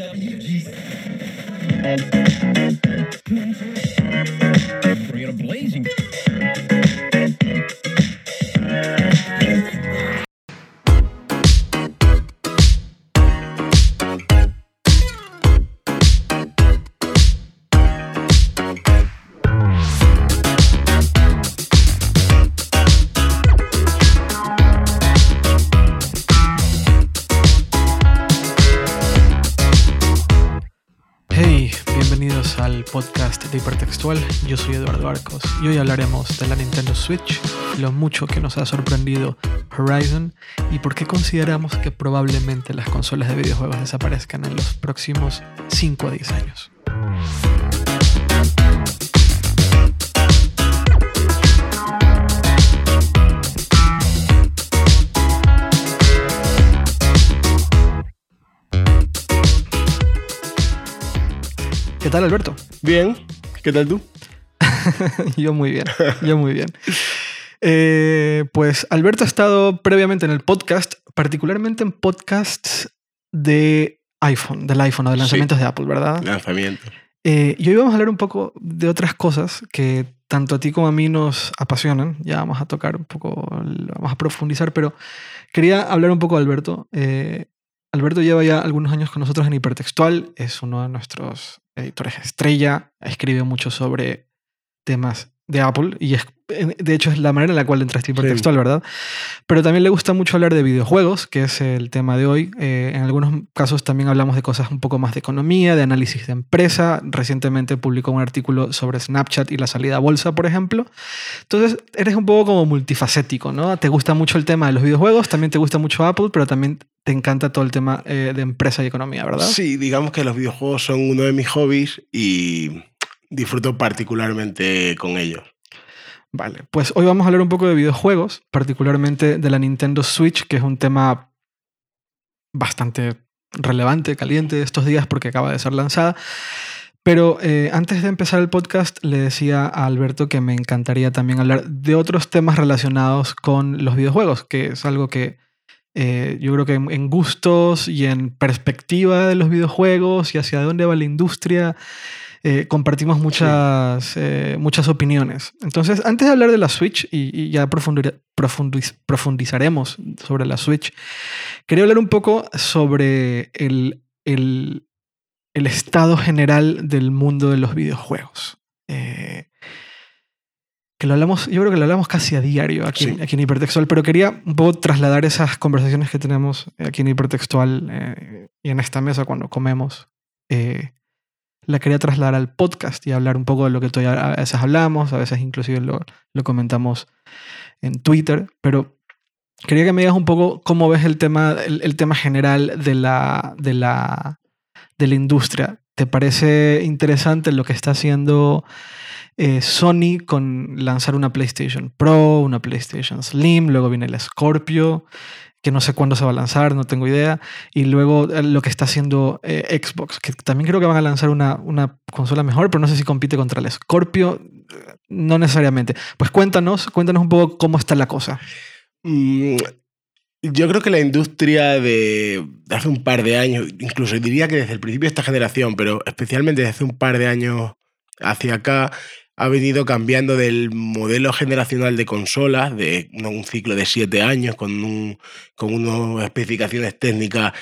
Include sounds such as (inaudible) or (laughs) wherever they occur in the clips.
WGZ. Yo soy Eduardo Arcos y hoy hablaremos de la Nintendo Switch, lo mucho que nos ha sorprendido Horizon y por qué consideramos que probablemente las consolas de videojuegos desaparezcan en los próximos 5 a 10 años. ¿Qué tal, Alberto? Bien, ¿qué tal tú? (laughs) yo muy bien, yo muy bien. (laughs) Eh, pues Alberto ha estado previamente en el podcast, particularmente en podcasts de iPhone, del iPhone o de lanzamientos de Apple, ¿verdad? Lanzamiento. Eh, y hoy vamos a hablar un poco de otras cosas que tanto a ti como a mí nos apasionan. Ya vamos a tocar un poco, vamos a profundizar, pero quería hablar un poco de Alberto. Eh, Alberto lleva ya algunos años con nosotros en Hipertextual, es uno de nuestros editores estrella, escribe mucho sobre temas de Apple y es, de hecho es la manera en la cual entraste hipertextual, Sí. ¿verdad? Pero también le gusta mucho hablar de videojuegos, que es el tema de hoy. Eh, en algunos casos también hablamos de cosas un poco más de economía, de análisis de empresa. Recientemente publicó un artículo sobre Snapchat y la salida a bolsa, por ejemplo. Entonces, eres un poco como multifacético, ¿no? Te gusta mucho el tema de los videojuegos, también te gusta mucho Apple, pero también te encanta todo el tema eh, de empresa y economía, ¿verdad? Sí, digamos que los videojuegos son uno de mis hobbies y disfruto particularmente con ellos. Vale, pues hoy vamos a hablar un poco de videojuegos, particularmente de la Nintendo Switch, que es un tema bastante relevante, caliente estos días porque acaba de ser lanzada. Pero eh, antes de empezar el podcast, le decía a Alberto que me encantaría también hablar de otros temas relacionados con los videojuegos, que es algo que eh, yo creo que en, en gustos y en perspectiva de los videojuegos y hacia dónde va la industria, eh, compartimos muchas, eh, muchas opiniones. Entonces, antes de hablar de la Switch, y, y ya profundir- profundiz- profundizaremos sobre la Switch, quería hablar un poco sobre el, el, el estado general del mundo de los videojuegos. Eh, que lo hablamos, yo creo que lo hablamos casi a diario aquí, Sí. aquí en Hipertextual, pero quería un poco trasladar esas conversaciones que tenemos aquí en Hipertextual eh, y en esta mesa cuando comemos. eh, la quería trasladar al podcast y hablar un poco de lo que todavía a veces hablamos, a veces inclusive lo, lo comentamos en Twitter, pero quería que me digas un poco cómo ves el tema, el, el tema general de la, de, la, de la industria. ¿Te parece interesante lo que está haciendo eh, Sony con lanzar una PlayStation Pro, una PlayStation Slim, luego viene el Scorpio, que no sé cuándo se va a lanzar, no tengo idea, y luego eh, lo que está haciendo eh, Xbox, que también creo que van a lanzar una, una consola mejor, pero no sé si compite contra el Scorpio, eh, no necesariamente. Pues cuéntanos, cuéntanos un poco cómo está la cosa. Mm, Yo creo que la industria de de hace un par de años, incluso diría que desde el principio de esta generación, pero especialmente desde hace un par de años hacia acá, ha venido cambiando del modelo generacional de consolas, de un ciclo de siete años con, un- con unas especificaciones técnicas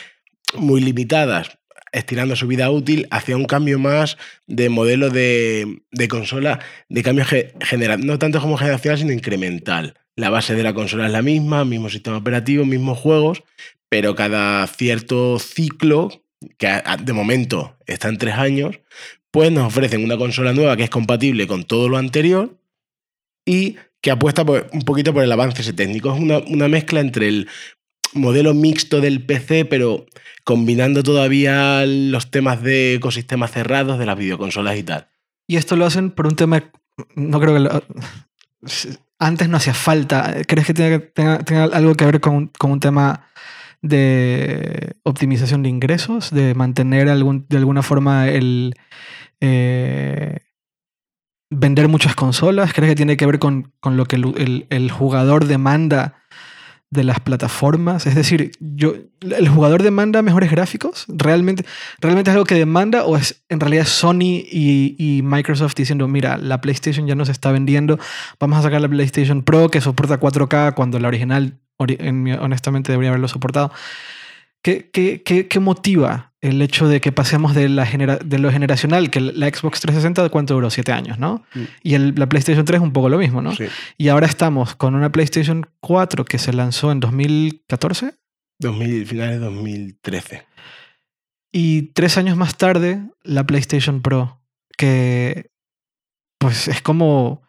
muy limitadas, estirando su vida útil, hacia un cambio más de modelo de, consola, de cambio ge- general, no tanto como generacional, sino incremental. La base de la consola es la misma, mismo sistema operativo, mismos juegos, pero cada cierto ciclo, que de momento está en tres años, pues nos ofrecen una consola nueva que es compatible con todo lo anterior y que apuesta por- un poquito por el avance técnico. Es una, una mezcla entre el modelo mixto del PC, pero combinando todavía los temas de ecosistemas cerrados de las videoconsolas y tal. Y esto lo hacen por un tema, no creo que lo- antes no hacía falta. ¿Crees que tenga, tenga- tenga algo que ver con, con un tema de optimización de ingresos? De mantener algún, de alguna forma el eh, vender muchas consolas. ¿Crees que tiene que ver con, con lo que el, el- jugador demanda de las plataformas. Es decir, yo, ¿el jugador demanda mejores gráficos? ¿Realmente, ¿Realmente es algo que demanda o es en realidad Sony y, y Microsoft diciendo, mira, la PlayStation ya no se está vendiendo, vamos a sacar la PlayStation Pro que soporta 4K cuando la original honestamente debería haberlo soportado? ¿Qué, qué, qué, qué motiva el hecho de que pasemos de, la de lo generacional, que la Xbox 360 de cuánto duró, siete años, ¿no? Mm. Y la PlayStation 3 un poco lo mismo, ¿no? Y ahora estamos con una PlayStation 4 que se lanzó en 2014. 2000, finales de 2013. Y tres años más tarde, la PlayStation Pro, que pues es como...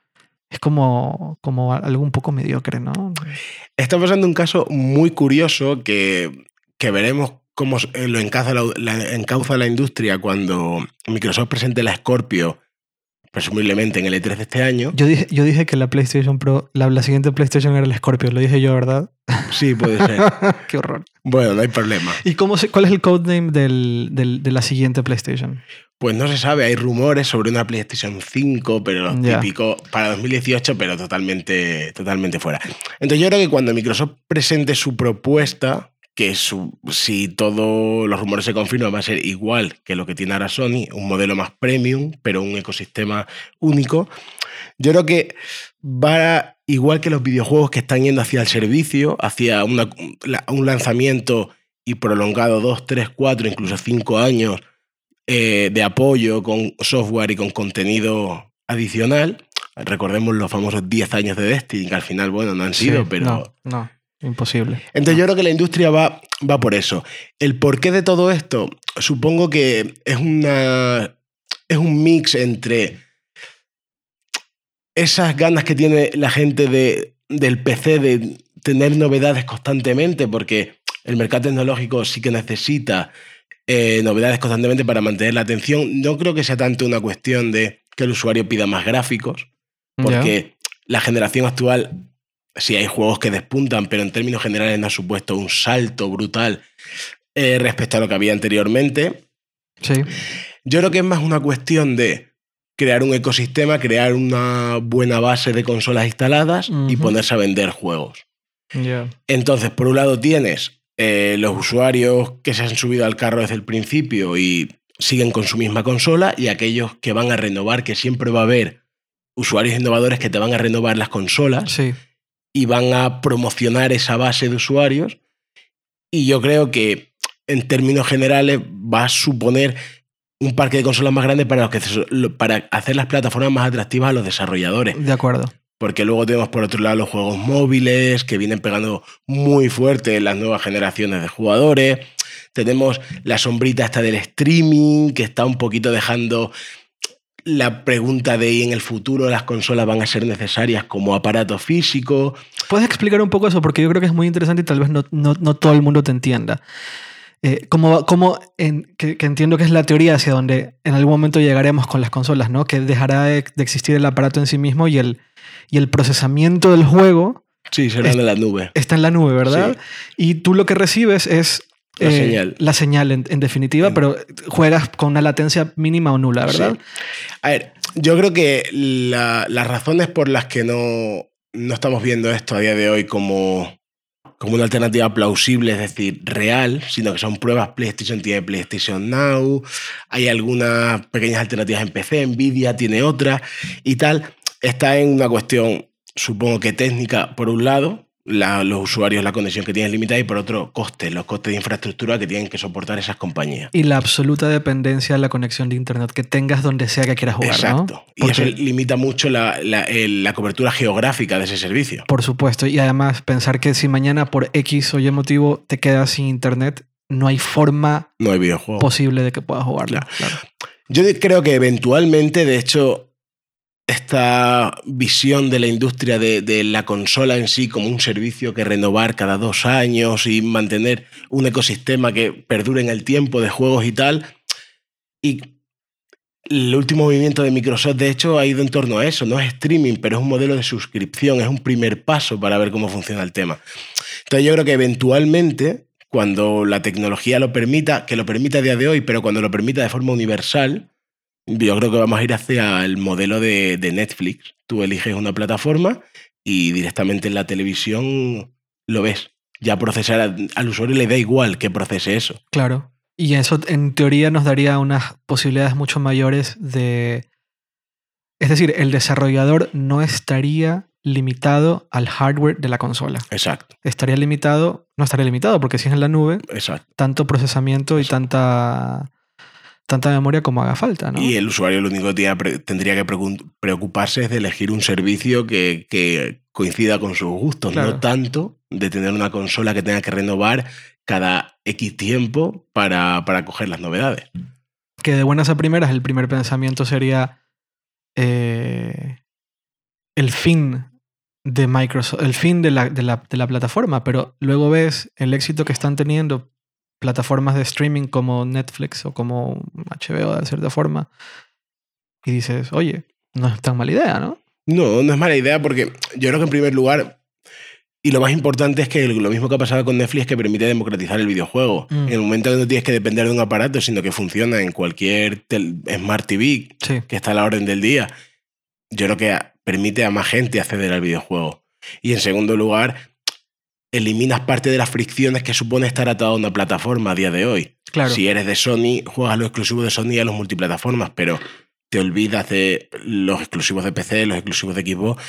Es como, como algo un poco mediocre, ¿no? Está pasando un caso muy curioso que, que veremos cómo eh, lo encauza la, encauza la industria cuando Microsoft presente la Scorpio, presumiblemente en el E3 de este año. Yo dije, yo dije que la PlayStation Pro, la, siguiente PlayStation era la Scorpio, lo dije yo, ¿verdad? Sí, puede ser. (laughs) Qué horror. Bueno, no hay problema. ¿Y cómo cuál es el codename del, del, de la siguiente PlayStation? Pues no se sabe, hay rumores sobre una PlayStation 5, pero típico para 2018, pero totalmente, totalmente fuera. Entonces yo creo que cuando Microsoft presente su propuesta, que si todos los rumores se confirman va a ser igual que lo que tiene ahora Sony, un modelo más premium, pero un ecosistema único. Yo creo que va igual que los videojuegos que están yendo hacia el servicio, hacia un lanzamiento y prolongado dos, tres, cuatro, incluso cinco años eh, de apoyo con software y con contenido adicional. Recordemos los famosos 10 años de Destiny, que al final, bueno, no han sido, pero no. Imposible. Entonces yo creo que la industria va, va por eso. El porqué de todo esto, supongo que es, una, es un mix entre esas ganas que tiene la gente de, del PC de tener novedades constantemente, porque el mercado tecnológico sí que necesita eh, novedades constantemente para mantener la atención. No creo que sea tanto una cuestión de que el usuario pida más gráficos, porque la generación actual sí hay juegos que despuntan, pero en términos generales no ha supuesto un salto brutal eh, respecto a lo que había anteriormente. Sí. Yo creo que es más una cuestión de crear un ecosistema, crear una buena base de consolas instaladas y ponerse a vender juegos. Entonces, por un lado tienes eh, los usuarios que se han subido al carro desde el principio y siguen con su misma consola y aquellos que van a renovar, que siempre va a haber usuarios innovadores que te van a renovar las consolas. Sí y van a promocionar esa base de usuarios. Y yo creo que en términos generales va a suponer un parque de consolas más grande para, que, para hacer las plataformas más atractivas a los desarrolladores. De acuerdo. Porque luego tenemos por otro lado los juegos móviles que vienen pegando muy fuerte en las nuevas generaciones de jugadores. Tenemos la sombrita esta del streaming que está un poquito dejando la pregunta de en el futuro las consolas van a ser necesarias como aparato físico. ¿Puedes explicar un poco eso? Porque yo creo que es muy interesante y tal vez no, no, todo el mundo te entienda. Eh, como, como en, que, entiendo que es la teoría hacia donde en algún momento llegaremos con las consolas, ¿no? Que dejará de, existir el aparato en sí mismo y el, y el procesamiento del juego. Sí, será en la nube. Está en la nube, ¿verdad? Y tú lo que recibes es la eh, señal. La señal, en, definitiva, pero juegas con una latencia mínima o nula, ¿verdad? A ver, yo creo que las razones por las que no, no estamos viendo esto a día de hoy como, como una alternativa plausible, es decir, real, sino que son pruebas PlayStation tiene PlayStation Now, hay algunas pequeñas alternativas en PC, Nvidia tiene otras y tal, está en una cuestión, supongo que técnica, por un lado, los usuarios la conexión que tienen limitada y por otro costes, los costes de infraestructura que tienen que soportar esas compañías. Y la absoluta dependencia de la conexión de Internet que tengas donde sea que quieras jugar. Exacto. Y eso limita mucho la, la, cobertura geográfica de ese servicio. Por supuesto. Y además pensar que si mañana por X o Y motivo te quedas sin Internet, no hay forma no hay posible de que puedas jugarlo. Yo creo que eventualmente, de hecho, esta visión de la industria de, la consola en sí como un servicio que renovar cada dos años y mantener un ecosistema que perdure en el tiempo de juegos y tal. Y el último movimiento de Microsoft, de hecho, ha ido en torno a eso. No es streaming, pero es un modelo de suscripción, es un primer paso para ver cómo funciona el tema. Entonces yo creo que eventualmente, cuando la tecnología lo permita, que lo permita a día de hoy, pero cuando lo permita de forma universal, yo creo que vamos a ir hacia el modelo de, Netflix. Tú eliges una plataforma y directamente en la televisión lo ves. Ya procesar al, al usuario le da igual que procese eso. Claro. Y eso en teoría nos daría unas posibilidades mucho mayores de... Es decir, el desarrollador no estaría limitado al hardware de la consola. Exacto, Estaría limitado, no estaría limitado porque si es en la nube, exacto. tanto procesamiento y tanta, tanta memoria como haga falta, ¿no? Y el usuario lo único que tendría que preocuparse es de elegir un servicio que, que coincida con sus gustos, Claro. no tanto de tener una consola que tenga que renovar cada X tiempo para, para coger las novedades. Que de buenas a primeras el primer pensamiento sería eh, el fin de Microsoft, el fin de la, de, la, de la plataforma, pero luego ves el éxito que están teniendo plataformas de streaming como Netflix o como HBO de cierta forma y dices, oye, no es tan mala idea, ¿no? No, no es mala idea porque yo creo que en primer lugar, y lo más importante es que lo mismo que ha pasado con Netflix que permite democratizar el videojuego. Mm. En el momento que no tienes que depender de un aparato, sino que funciona en cualquier Smart TV Sí, que está a la orden del día, yo creo que permite a más gente acceder al videojuego. Y en segundo lugar, eliminas parte de las fricciones que supone estar atado a una plataforma a día de hoy. claro. Si eres de Sony, juegas a los exclusivos de Sony y a los multiplataformas, pero te olvidas de los exclusivos de PC, los exclusivos de Xbox.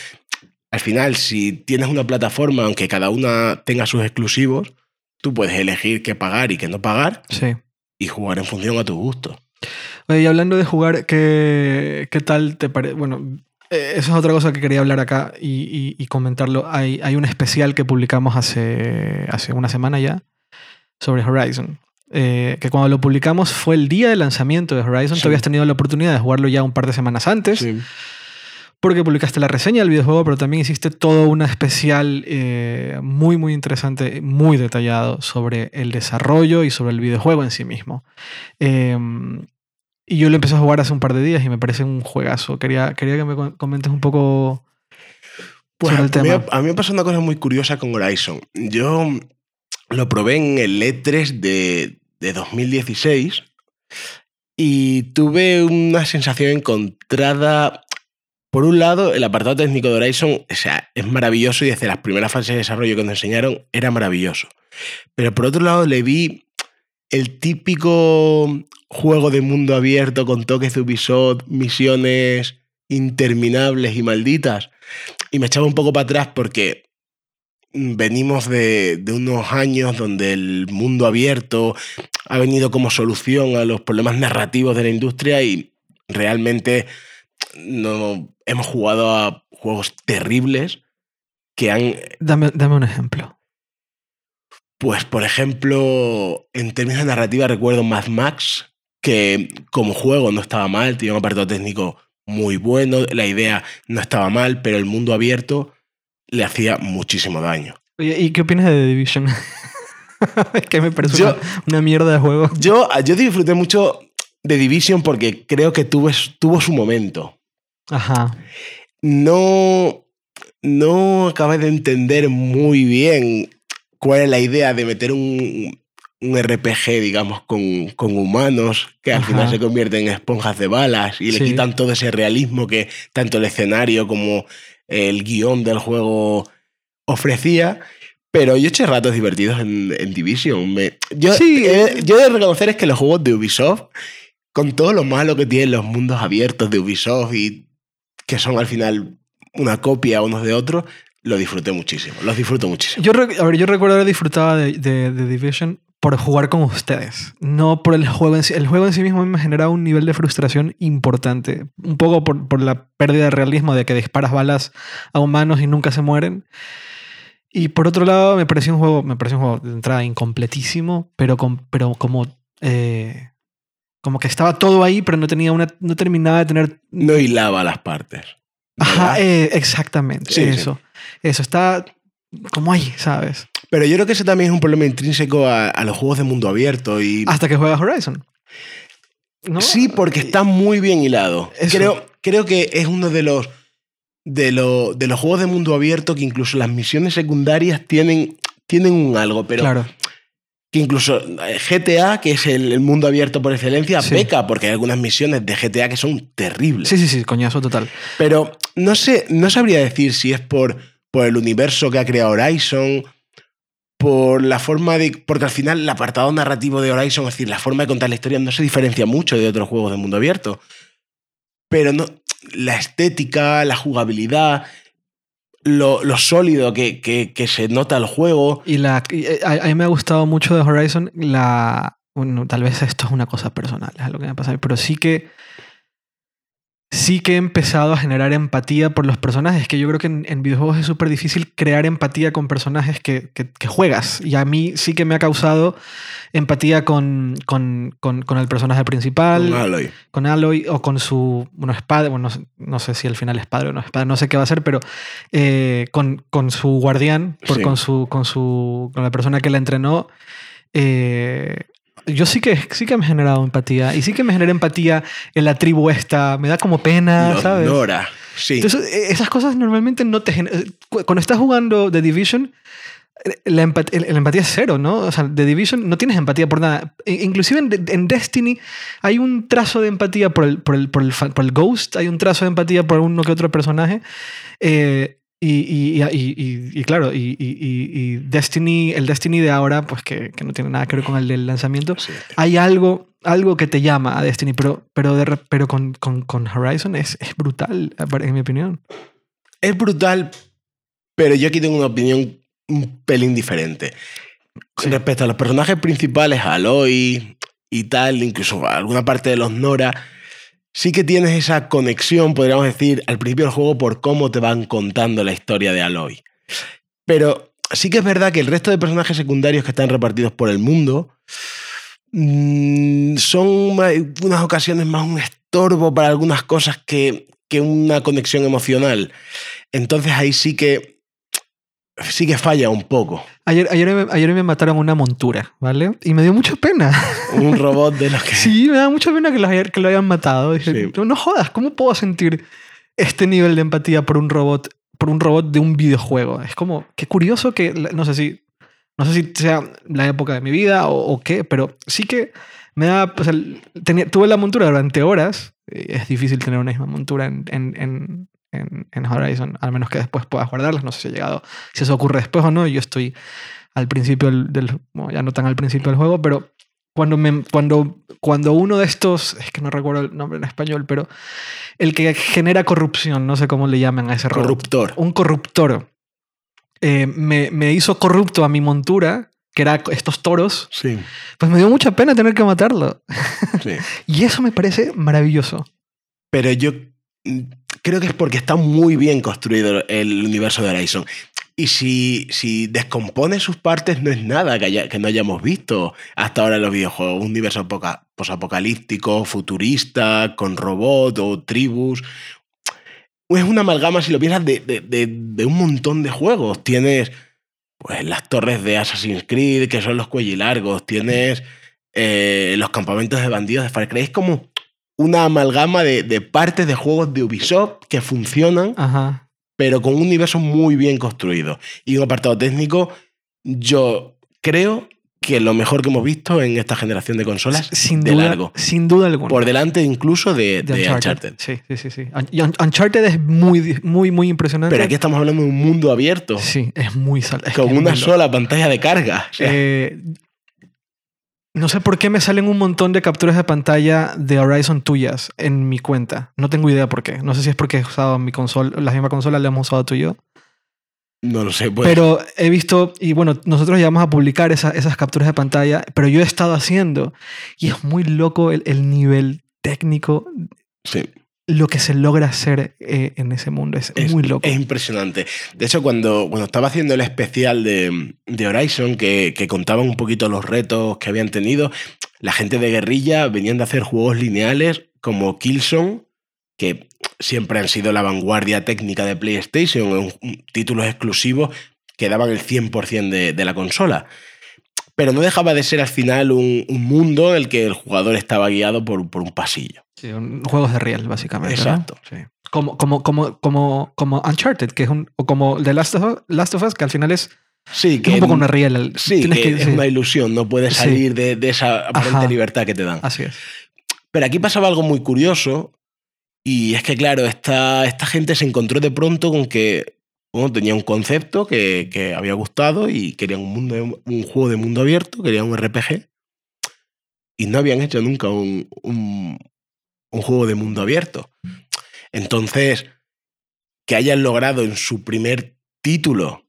Al final, si tienes una plataforma, aunque cada una tenga sus exclusivos, tú puedes elegir qué pagar y qué no pagar Sí. y jugar en función a tus gustos. Oye, y hablando de jugar, ¿qué, qué tal te parece? Bueno, eh, eso es otra cosa que quería hablar acá y, y- y comentarlo. Hay, hay un especial que publicamos hace, hace una semana ya sobre Horizon. eh, que cuando lo publicamos fue el día de lanzamiento de Horizon. Sí. Tú habías tenido la oportunidad de jugarlo ya un par de semanas antes, porque publicaste la reseña del videojuego, pero también hiciste todo un especial eh, muy, muy interesante, muy detallado sobre el desarrollo y sobre el videojuego en sí mismo. Eh, y yo lo empecé a jugar hace un par de días y me parece un juegazo. Quería, quería que me co- comentes un poco Pues sobre a, el mí, tema. a mí me pasó una cosa muy curiosa con Horizon. Yo lo probé en el E3 de, de 2016 y tuve una sensación encontrada. Por un lado, el apartado técnico de Horizon o sea, es maravilloso y desde las primeras fases de desarrollo que nos enseñaron era maravilloso. Pero por otro lado, le vi el típico juego de mundo abierto con toques de Ubisoft, misiones interminables y malditas. Y me echaba un poco para atrás porque venimos de, de unos años donde el mundo abierto ha venido como solución a los problemas narrativos de la industria y realmente no hemos jugado a juegos terribles que han, Dame, dame un ejemplo. Pues por ejemplo, en términos de narrativa recuerdo Mad Max, que como juego no estaba mal, tenía un apartado técnico muy bueno, la idea no estaba mal, pero el mundo abierto le hacía muchísimo daño. Oye, ¿y qué opinas de The Division? (laughs) es que me parece Yo- una, una mierda de juego. Yo, yo disfruté mucho de Division porque creo que tuvo, tuvo su momento. Ajá. No, no acabé de entender muy bien cuál es la idea de meter un, un RPG, digamos, con, con humanos que al Ajá. final se convierten en esponjas de balas y le quitan todo ese realismo que tanto el escenario como el guion del juego ofrecía. Pero yo eché ratos divertidos en, en Division. Me- yo, Sí. he- yo he de reconocer es que los juegos de Ubisoft, con todo lo malo que tienen los mundos abiertos de Ubisoft y que son al final una copia unos de otros, lo disfruté muchísimo. Los disfruto muchísimo. Yo, a ver, yo recuerdo haber disfrutado de, de, de Division por jugar con ustedes, no por el juego en sí. El juego en sí mismo me generaba un nivel de frustración importante, un poco por, por la pérdida de realismo de que disparas balas a humanos y nunca se mueren. Y por otro lado, me pareció un juego, me pareció un juego de entrada incompletísimo, pero, con, pero como, eh, como que estaba todo ahí, pero no tenía una, no terminaba de tener No hilaba las partes. Ajá, eh, exactamente. Sí, sí. eso. Eso está como ahí, ¿sabes? Pero yo creo que ese también es un problema intrínseco a, a los juegos de mundo abierto. Y Hasta que juegas Horizon. ¿No? Sí, porque está muy bien hilado. Eso. Creo, creo que es uno de los, de, lo- de los juegos de mundo abierto que incluso las misiones secundarias tienen, tienen un algo, pero Claro. Que incluso eh, GTA, que es el, el mundo abierto por excelencia, Sí. peca, porque hay algunas misiones de GTA que son terribles. Sí, sí, sí, coñazo total. Pero no sé, no sabría decir si es por, por el universo que ha creado Horizon por la forma de. Porque al final el apartado narrativo de Horizon, es decir, la forma de contar la historia no se diferencia mucho de otros juegos de mundo abierto. Pero no, la estética, la jugabilidad, lo, lo sólido que, que, se nota el juego. Y, la, eh, a, a, mí me ha gustado mucho de Horizon la. Bueno, tal vez esto es una cosa personal, es algo que me ha pasado, pero sí que sí que he empezado a generar empatía por los personajes, que yo creo que en, en videojuegos es súper difícil crear empatía con personajes que, que, que, juegas. Y a mí sí que me ha causado empatía con, con, con, con el personaje principal. Con Aloy. Con Aloy o con su... Bueno, es padre, bueno, no, no, sé si al final es padre o no es padre, no sé qué va a ser, pero eh, con, con, su guardián, por, sí. con, su, con, su, con la persona que la entrenó. Eh, yo sí que, sí que me he generado empatía. Y sí que me genera empatía en la tribu esta. Me da como pena, Lo ¿sabes? Nora, sí. Entonces, e, esas cosas normalmente no te generan... Cuando estás jugando The Division, la empatía, la empatía, es cero, ¿no? O sea, The Division no tienes empatía por nada. Inclusive en, en Destiny hay un trazo de empatía por el, por, el, por, el, por el Ghost, hay un trazo de empatía por uno que otro personaje. Eh, y, y, y, y, claro, y, Destiny, el Destiny de ahora, pues que, que, no tiene nada que ver con el del lanzamiento, sí. hay algo, algo que te llama a Destiny, pero, pero, de, pero con, con, con, Horizon es, es brutal, en mi opinión. Es brutal, pero yo aquí tengo una opinión un pelín diferente. Sí. Respecto a los personajes principales, Aloy y tal, incluso alguna parte de los Nora, sí que tienes esa conexión, podríamos decir, al principio del juego por cómo te van contando la historia de Aloy. Pero sí que es verdad que el resto de personajes secundarios que están repartidos por el mundo mmm, son unas ocasiones más un estorbo para algunas cosas que, que una conexión emocional. Entonces ahí sí que sí que falla un poco. Ayer, ayer, ayer, me mataron una montura, ¿vale? Y me dio mucha pena. Un robot de los que... Sí, me da mucha pena que lo, que lo hayan matado. Dije, sí. no, no jodas, ¿cómo puedo sentir este nivel de empatía por un robot, por un robot de un videojuego? Es como, qué curioso que, no sé si, no sé si sea la época de mi vida o, o qué, pero sí que me da, o sea, tenía, tuve la montura durante horas. Es difícil tener una misma montura en, en, en en, en, Horizon, al menos que después puedas guardarlas. No sé si ha llegado, si eso ocurre después o no. Yo estoy al principio del, del bueno, ya no tan al principio del juego, pero cuando, me, cuando, cuando uno de estos, es que no recuerdo el nombre en español, pero el que genera corrupción, no sé cómo le llaman a ese corruptor. Robot, un corruptor, eh, me, me hizo corrupto a mi montura que era estos toros, sí. pues me dio mucha pena tener que matarlo. Sí. (laughs) y eso me parece maravilloso. Pero yo creo que es porque está muy bien construido el universo de Horizon. Y si, si descompone sus partes, no es nada que, haya, que no hayamos visto hasta ahora en los videojuegos. Un universo posapocalíptico, futurista, con robot o tribus. Es una amalgama, si lo piensas, de, de, de, de un montón de juegos. Tienes pues, las torres de Assassin's Creed, que son los cuellilargos. Tienes eh, los campamentos de bandidos de Far Cry. Es como una amalgama de, de, partes de juegos de Ubisoft que funcionan, Ajá. pero con un universo muy bien construido. Y un apartado técnico, yo creo que lo mejor que hemos visto en esta generación de consolas sin de duda, largo. Sin duda alguna. Por delante incluso de, de, de Uncharted. Uncharted. Sí, sí, sí. sí. Un Uncharted es muy, muy, muy impresionante. Pero aquí estamos hablando de un mundo abierto. Sí, es muy sal es Con una sola pantalla de carga. O sea. eh, no sé por qué me salen un montón de capturas de pantalla de Horizon tuyas en mi cuenta. No tengo idea por qué. No sé si es porque he usado mi consola, la misma consola la hemos usado tú y yo. No lo sé. Pues. Pero he visto, y bueno, nosotros llegamos a publicar esa, esas capturas de pantalla, pero yo he estado haciendo, y es muy loco el, el nivel técnico. Sí lo que se logra hacer eh, en ese mundo. Es, es, muy loco. Es impresionante. De hecho, cuando, cuando estaba haciendo el especial de, de Horizon, que, que contaban un poquito los retos que habían tenido, la gente de guerrilla venían de hacer juegos lineales como Killzone, que siempre han sido la vanguardia técnica de PlayStation, títulos exclusivos que daban el 100% de, de la consola pero no dejaba de ser al final un, un, mundo en el que el jugador estaba guiado por, por un pasillo. Sí, un, juegos de real, básicamente. Exacto. Sí. Como, como, como, como, como Uncharted, que es un, o como The Last of, Last of Us, que al final es, sí, que es un poco una real. Sí, que, que, es sí. una ilusión, no puedes salir sí. de, de, esa aparente Ajá. libertad que te dan. Así es. Pero aquí pasaba algo muy curioso, y es que, claro, esta, esta gente se encontró de pronto con que Uno tenía un concepto que, que había gustado y querían un, mundo, un juego de mundo abierto, querían un RPG. Y no habían hecho nunca un, un, un juego de mundo abierto. Entonces, que hayan logrado en su primer título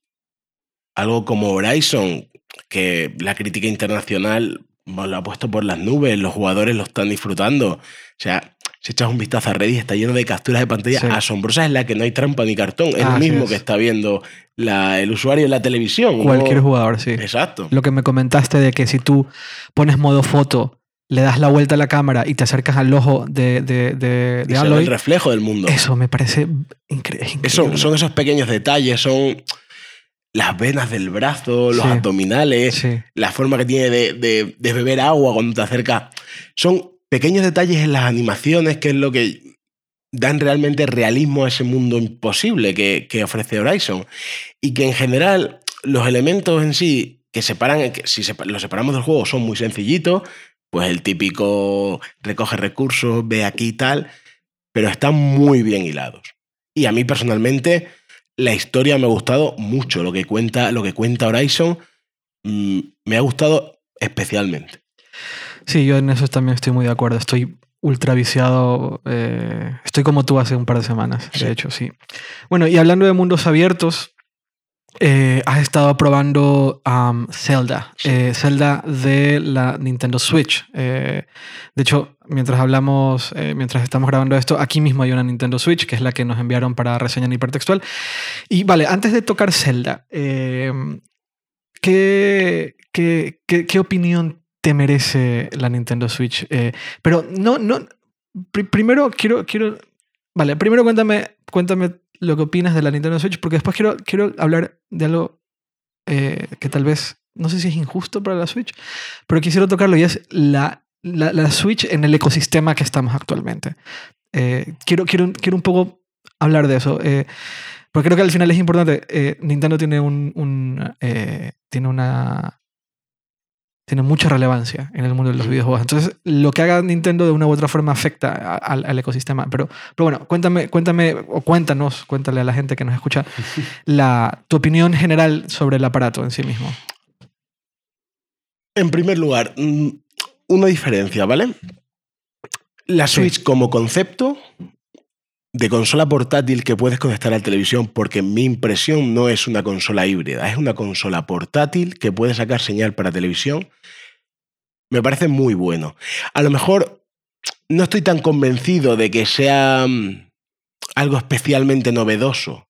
algo como Horizon, que la crítica internacional lo ha puesto por las nubes, los jugadores lo están disfrutando. O sea, si echas un vistazo a Reddit, está lleno de capturas de pantalla Sí. asombrosas en la que no hay trampa ni cartón. Es lo mismo es. que está viendo la- el usuario en la televisión. ¿no? Cualquier jugador, sí. Exacto. Lo que me comentaste de que si tú pones modo foto, le das la vuelta a la cámara y te acercas al ojo de, de, de, de Aloy, el reflejo del mundo. eso me parece incre- es Eso- increíble. son esos pequeños detalles, son las venas del brazo, los Sí. abdominales, Sí, la forma que tiene de, de- beber agua cuando te acercas. Son pequeños detalles en las animaciones que es lo que dan realmente realismo a ese mundo imposible que, que ofrece Horizon. Y que en general los elementos en sí que separan, que si los separamos del juego son muy sencillitos, pues el típico recoge recursos, ve aquí y tal, pero están muy bien hilados. Y a mí personalmente la historia me ha gustado mucho, lo que cuenta, lo que cuenta Horizon mm, me ha gustado especialmente. Sí, yo en eso también estoy muy de acuerdo. Estoy ultra viciado. eh, estoy como tú hace un par de semanas, Sí. de hecho, sí. Bueno, y hablando de mundos abiertos, eh, has estado probando um, Zelda. Eh, Zelda de la Nintendo Switch. Eh, de hecho, mientras hablamos, eh, mientras estamos grabando esto, aquí mismo hay una Nintendo Switch, que es la que nos enviaron para reseña en hipertextual. Y vale, antes de tocar Zelda, eh, ¿qué, qué, qué, qué opinión te merece la Nintendo Switch? Eh, pero no, no. pri- primero quiero, quiero. Vale, primero cuéntame, cuéntame lo que opinas de la Nintendo Switch, porque después quiero, quiero hablar de algo eh, que tal vez. No sé si es injusto para la Switch, pero quisiera tocarlo y es la, la, la Switch en el ecosistema que estamos actualmente. Eh, quiero, quiero, quiero un poco hablar de eso. eh, porque creo que al final es importante. eh, Nintendo tiene un, un, eh, tiene una tiene mucha relevancia en el mundo de los videojuegos. Entonces, lo que haga Nintendo de una u otra forma afecta a- al, al ecosistema. Pero, pero bueno, cuéntame, cuéntame o cuéntanos, cuéntale a la gente que nos escucha (laughs) la, tu opinión general sobre el aparato en sí mismo. En primer lugar, mm, una diferencia, ¿vale? La Sí. Switch como concepto de consola portátil que puedes conectar a la televisión, porque mi impresión no es una consola híbrida, es una consola portátil que puede sacar señal para televisión, me parece muy bueno. A lo mejor no estoy tan convencido de que sea mm, algo especialmente novedoso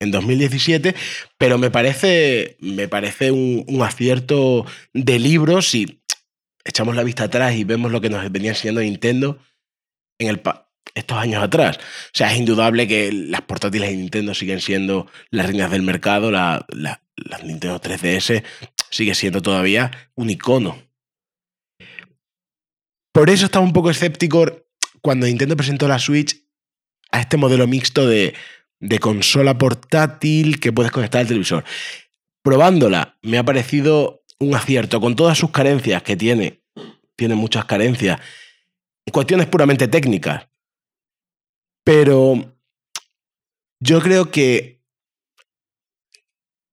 en 2017, pero me parece, me parece un, acierto de libros si echamos la vista atrás y vemos lo que nos venía enseñando Nintendo en el estos años atrás. O sea, es indudable que las portátiles de Nintendo siguen siendo las reinas del mercado, la, Nintendo 3DS sigue siendo todavía un icono. Por eso estaba un poco escéptico cuando Nintendo presentó la Switch a este modelo mixto de, de consola portátil que puedes conectar al televisor. Probándola, me ha parecido un acierto, con todas sus carencias que tiene, tiene muchas carencias, en cuestiones puramente técnicas. Pero yo creo que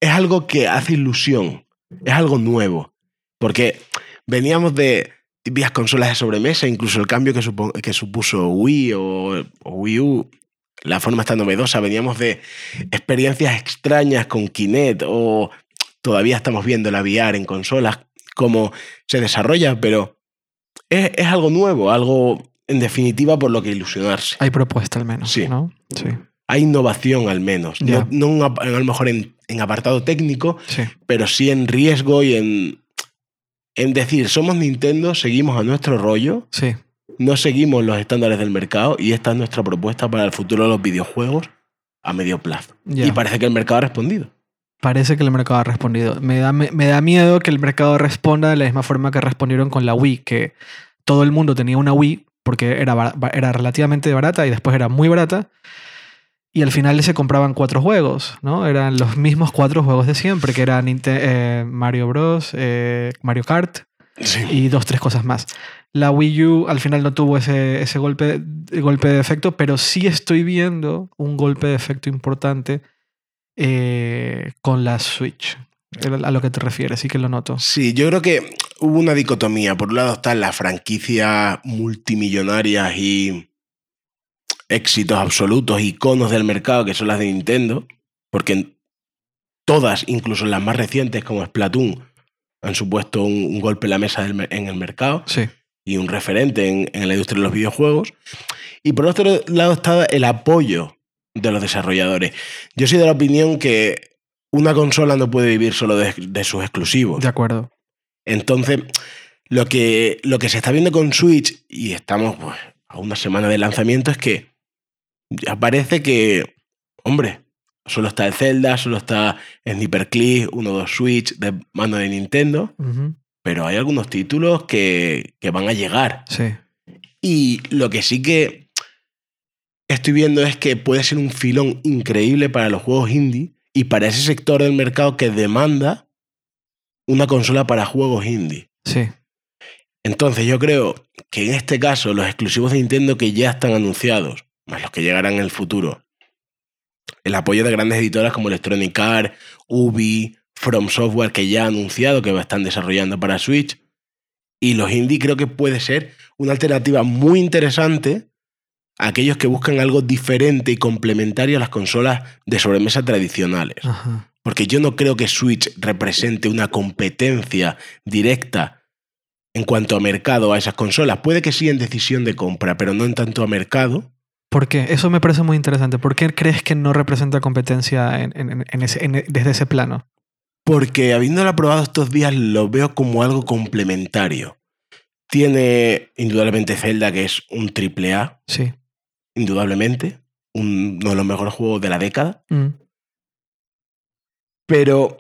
es algo que hace ilusión, es algo nuevo, porque veníamos de típicas consolas de sobremesa, incluso el cambio que, supuso Wii o, Wii U, la forma está novedosa, veníamos de experiencias extrañas con Kinect o todavía estamos viendo la VR en consolas, cómo se desarrolla, pero es algo nuevo, algo en definitiva por lo que ilusionarse. Hay propuesta al menos, Sí. ¿no? Sí, Hay innovación al menos, Ya. no, no ap- a lo mejor en, en apartado técnico, sí. pero sí en riesgo y en, en decir, somos Nintendo, seguimos a nuestro rollo, Sí, no seguimos los estándares del mercado y esta es nuestra propuesta para el futuro de los videojuegos a medio plazo. Y parece que el mercado ha respondido. Parece que el mercado ha respondido. Me da, me, me da miedo que el mercado responda de la misma forma que respondieron con la Wii, que todo el mundo tenía una Wii porque era, era relativamente barata y después era muy barata. Y al final se compraban cuatro juegos, ¿no? Eran los mismos cuatro juegos de siempre, que eran eh, Mario Bros, eh, Mario Kart Sí. y dos, tres cosas más. La Wii U al final no tuvo ese, ese golpe, golpe de efecto, pero sí estoy viendo un golpe de efecto importante eh, con la Switch. A lo que te refieres, sí que lo noto. Sí, yo creo que hubo una dicotomía. Por un lado están las franquicias multimillonarias y éxitos absolutos, iconos del mercado, que son las de Nintendo, porque todas, incluso las más recientes como Splatoon, han supuesto un, golpe en la mesa en el mercado sí. y un referente en, en, la industria de los videojuegos. Y por otro lado está el apoyo de los desarrolladores. Yo soy de la opinión que una consola no puede vivir solo de, de sus exclusivos. De acuerdo. Entonces, lo que, lo que se está viendo con Switch, y estamos pues, a una semana de lanzamiento, es que ya parece que, hombre, solo está el Zelda, solo está Sniper Click, 1-2 Switch de mano de Nintendo, Uh -huh. pero hay algunos títulos que, que van a llegar. Sí. Y lo que sí que estoy viendo es que puede ser un filón increíble para los juegos indie y para ese sector del mercado que demanda una consola para juegos indie. Sí. Entonces yo creo que en este caso los exclusivos de Nintendo que ya están anunciados, más los que llegarán en el futuro, el apoyo de grandes editoras como Electronic Arts, Ubi, From Software que ya ha anunciado que están desarrollando para Switch, y los indie creo que puede ser una alternativa muy interesante a aquellos que buscan algo diferente y complementario a las consolas de sobremesa tradicionales. Ajá. Porque yo no creo que Switch represente una competencia directa en cuanto a mercado a esas consolas. Puede que sí en decisión de compra, pero no en tanto a mercado. ¿Por qué? Eso me parece muy interesante. ¿Por qué crees que no representa competencia en, en, en ese, desde ese plano? Porque habiéndola probado estos días lo veo como algo complementario. Tiene indudablemente Zelda, que es un triple A. Sí. Indudablemente. Uno de los mejores juegos de la década. Mm. Pero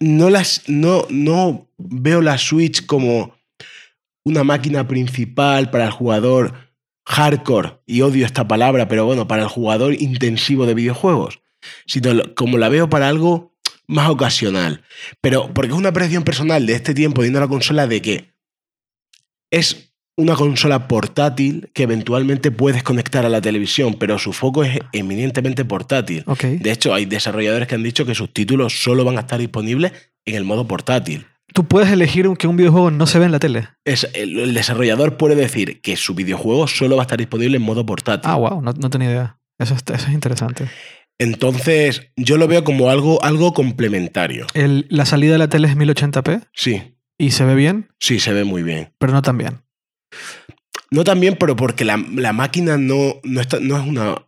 no, las, no, no veo la Switch como una máquina principal para el jugador hardcore, y odio esta palabra, pero bueno, para el jugador intensivo de videojuegos, sino como la veo para algo más ocasional. Pero porque es una apreciación personal de este tiempo viendo la consola de que es una consola portátil que eventualmente puedes conectar a la televisión, pero su foco es eminentemente portátil. Okay. De hecho, hay desarrolladores que han dicho que sus títulos solo van a estar disponibles en el modo portátil. Tú puedes elegir que un videojuego no se ve en la tele. Es, el, el, desarrollador puede decir que su videojuego solo va a estar disponible en modo portátil. Ah, wow, no, no tenía idea. Eso, es, eso es interesante. Entonces, yo lo veo como algo, algo complementario. El, ¿La salida de la tele es 1080p? Sí. ¿Y se ve bien? Sí, se ve muy bien. Pero no tan bien. No tan bien, pero porque la, la máquina no, no, está, no es una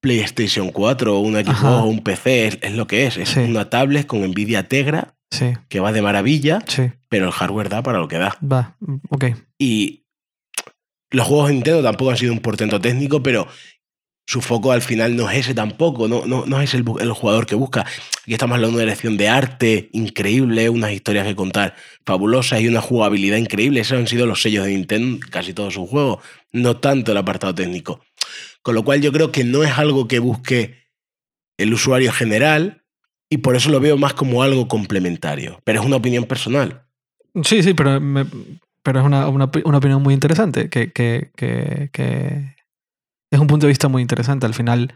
PlayStation 4 o una Xbox o un PC, es, es, lo que es. Es Sí. una tablet con Nvidia Tegra Sí, que va de maravilla, sí. pero el hardware da para lo que da. Va, ok. Y los juegos de Nintendo tampoco han sido un portento técnico, pero su foco al final no es ese tampoco, no, no, no es el, el, jugador que busca. Aquí estamos hablando de una dirección de arte increíble, unas historias que contar fabulosas y una jugabilidad increíble. Esos han sido los sellos de Nintendo, casi todos sus juegos, no tanto el apartado técnico. Con lo cual yo creo que no es algo que busque el usuario general y por eso lo veo más como algo complementario. Pero es una opinión personal. Sí, sí, pero, me, pero es una, una, una, opinión muy interesante, que, que, que es un punto de vista muy interesante. Al final,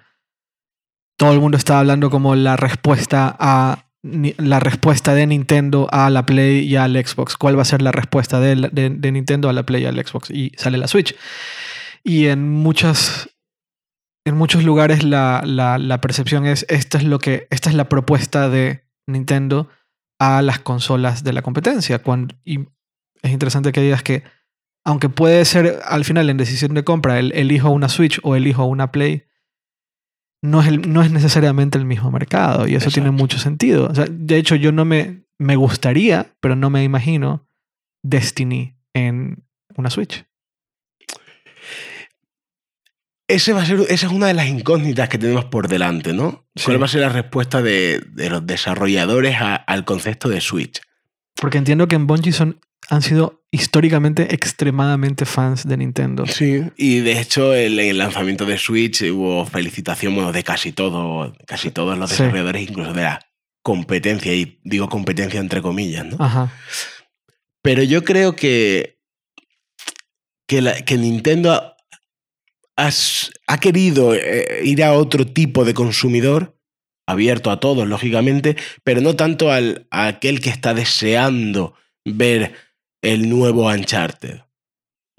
todo el mundo está hablando como la respuesta a la respuesta de Nintendo a la Play y al Xbox. ¿Cuál va a ser la respuesta de, Nintendo a la Play y al Xbox? Y sale la Switch. Y en muchas en muchos lugares la, percepción es esta es lo que esta es la propuesta de Nintendo a las consolas de la competencia y es interesante que digas que aunque puede ser al final en decisión de compra el elijo una Switch o elijo una Play no es, el, no es necesariamente el mismo mercado y eso Exacto. tiene mucho sentido o sea, de hecho yo no me me gustaría pero no me imagino Destiny en una Switch ese va a ser, esa es una de las incógnitas que tenemos por delante, ¿no? Sí. ¿Cuál va a ser la respuesta de, de los desarrolladores a, al concepto de Switch? Porque entiendo que en Bungie son, han sido históricamente extremadamente fans de Nintendo. Sí, y de hecho en el, el, lanzamiento de Switch hubo felicitación bueno, de casi, todo, casi todos los desarrolladores, sí. incluso de la competencia, y digo competencia entre comillas, ¿no? Ajá. Pero yo creo que, que, la, que Nintendo has, ha querido eh, ir a otro tipo de consumidor abierto a todos, lógicamente, pero no tanto al, a aquel que está deseando ver el nuevo Uncharted.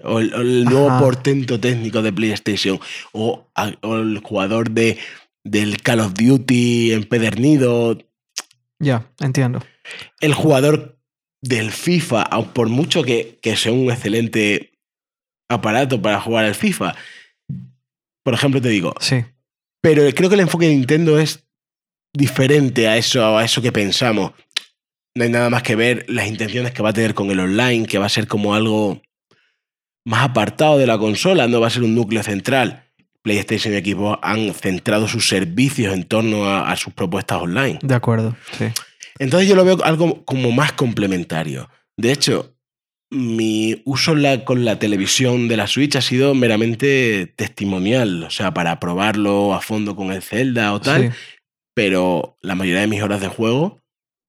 O el, nuevo portento técnico de PlayStation. O, el jugador de, del Call of Duty empedernido. Ya, entiendo. El jugador del FIFA, por mucho que, que sea un excelente aparato para jugar al FIFA. Por ejemplo, te digo, Sí. pero creo que el enfoque de Nintendo es diferente a eso, a eso que pensamos. No hay nada más que ver las intenciones que va a tener con el online, que va a ser como algo más apartado de la consola, no va a ser un núcleo central. PlayStation y Xbox han centrado sus servicios en torno a, a sus propuestas online. De acuerdo. Sí. Entonces yo lo veo algo como más complementario. De hecho, mi uso la- con la televisión de la Switch ha sido meramente testimonial, o sea, para probarlo a fondo con el Zelda o tal, Sí. pero la mayoría de mis horas de juego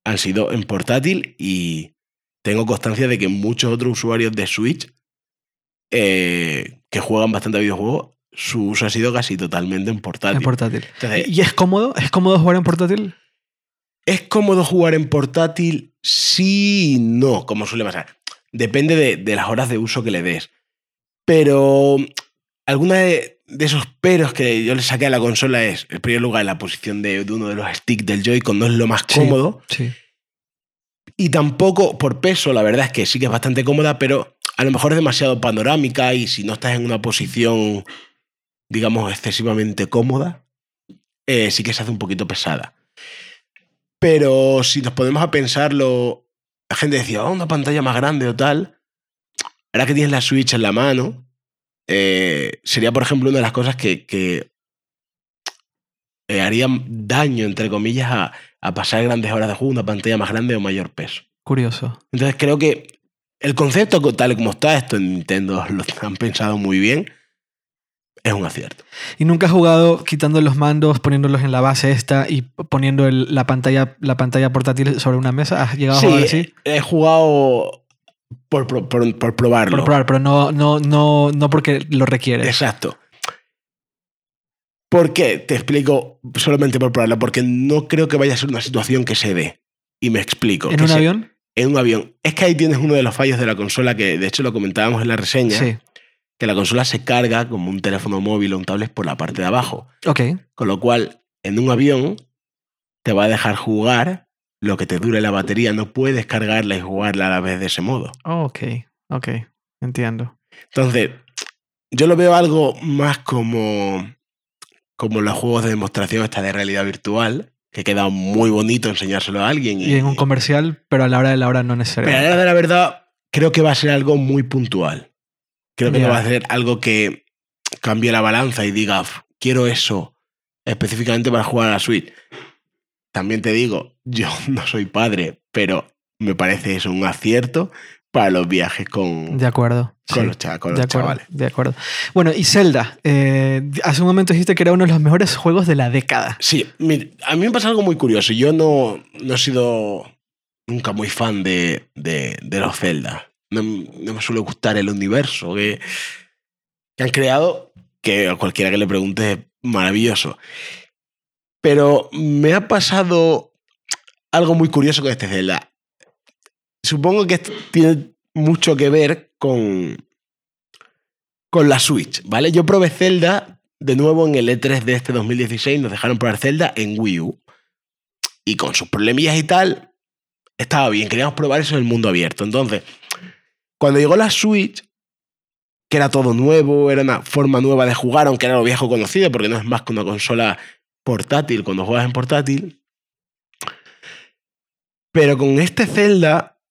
han sido en portátil y tengo constancia de que muchos otros usuarios de Switch eh, que juegan bastante a videojuegos, su uso ha sido casi totalmente en portátil. En portátil. Entonces, ¿Y es cómodo? ¿Es cómodo jugar en portátil? ¿Es cómodo jugar en portátil? Sí y no, como suele pasar. Depende de, de las horas de uso que le des. Pero alguna de, de esos peros que yo le saqué a la consola es, en primer lugar, la posición de, de uno de los sticks del Joy-Con no es lo más Sí. cómodo. Sí. Y tampoco por peso, la verdad es que sí que es bastante cómoda, pero a lo mejor es demasiado panorámica y si no estás en una posición, digamos, excesivamente cómoda, eh, sí que se hace un poquito pesada. Pero si nos ponemos a pensarlo, la gente decía, "Oh, una pantalla más grande o tal. Ahora que tienes la Switch en la mano, eh, sería, por ejemplo, una de las cosas que, que eh, harían daño, entre comillas, a, a pasar grandes horas de juego, una pantalla más grande o mayor peso. Curioso. Entonces creo que el concepto co- tal como está, esto en Nintendo (laughs) lo han pensado muy bien, es un acierto. ¿Y nunca has jugado quitando los mandos, poniéndolos en la base esta y poniendo el- la, pantalla, la pantalla portátil sobre una mesa? ¿Has llegado a jugar así? Sí, he jugado por, pro- por- por probarlo. Por probar, pero no, no, no, no porque lo requieres. Exacto. ¿Por qué? Te explico solamente por probarlo, porque no creo que vaya a ser una situación que se dé. Y me explico. ¿En que un se- avión? En un avión. Es que ahí tienes uno de los fallos de la consola que de hecho lo comentábamos en la reseña, Sí. que la consola se carga como un teléfono móvil o un tablet por la parte de abajo. Ok. Con lo cual, en un avión te va a dejar jugar lo que te dure la batería. No puedes cargarla y jugarla a la vez de ese modo. Oh, ok. Ok. Entiendo. Entonces, yo lo veo algo más como, como los juegos de demostración esta de realidad virtual, que queda muy bonito enseñárselo a alguien. Y en un comercial, pero a la hora de la hora no pero a necesariamente. la hora de la verdad, creo que va a ser algo muy puntual. Creo que no va a ser algo que cambie la balanza y diga, "Uf, quiero eso específicamente para jugar a la Switch. También te digo, yo (laughs) no soy padre, pero me parece eso un acierto para los viajes con, De acuerdo. con sí. los, cha- con De los acuerdo, chavales. de acuerdo. Bueno, y Zelda. eh, hace un momento dijiste que era uno de los mejores juegos de la década. Sí, a mí me pasa algo muy curioso. Yo no, no he sido nunca muy fan de, de, de los Zelda. No, no me suele gustar el universo que, que han creado, que a cualquiera que le pregunte es maravilloso. Pero me ha pasado algo muy curioso con este Zelda. Supongo que tiene mucho que ver con, con la Switch, ¿vale? Yo probé Zelda de nuevo en el E3 de este 2016, nos dejaron probar Zelda en Wii U. Y con sus problemillas y tal, estaba bien, queríamos probar eso en el mundo abierto. Entonces, cuando llegó la Switch, que era todo nuevo, era una forma nueva de jugar, aunque era lo viejo conocido, porque no es más que una consola portátil cuando juegas en portátil. Pero con este Zelda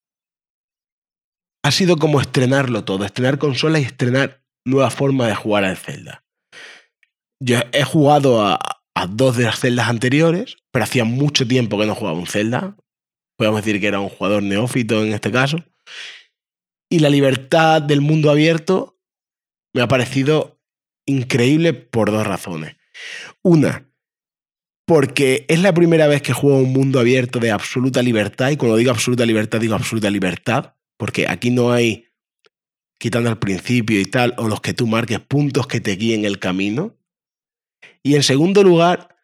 ha sido como estrenarlo todo, estrenar consola y estrenar nueva forma de jugar al Zelda. Yo he jugado a, a dos de las celdas anteriores, pero hacía mucho tiempo que no jugaba un Zelda. Podemos decir que era un jugador neófito en este caso. Y la libertad del mundo abierto me ha parecido increíble por dos razones. Una, porque es la primera vez que juego un mundo abierto de absoluta libertad, y cuando digo absoluta libertad, digo absoluta libertad, porque aquí no hay, quitando al principio y tal, o los que tú marques, puntos que te guíen el camino. Y en segundo lugar,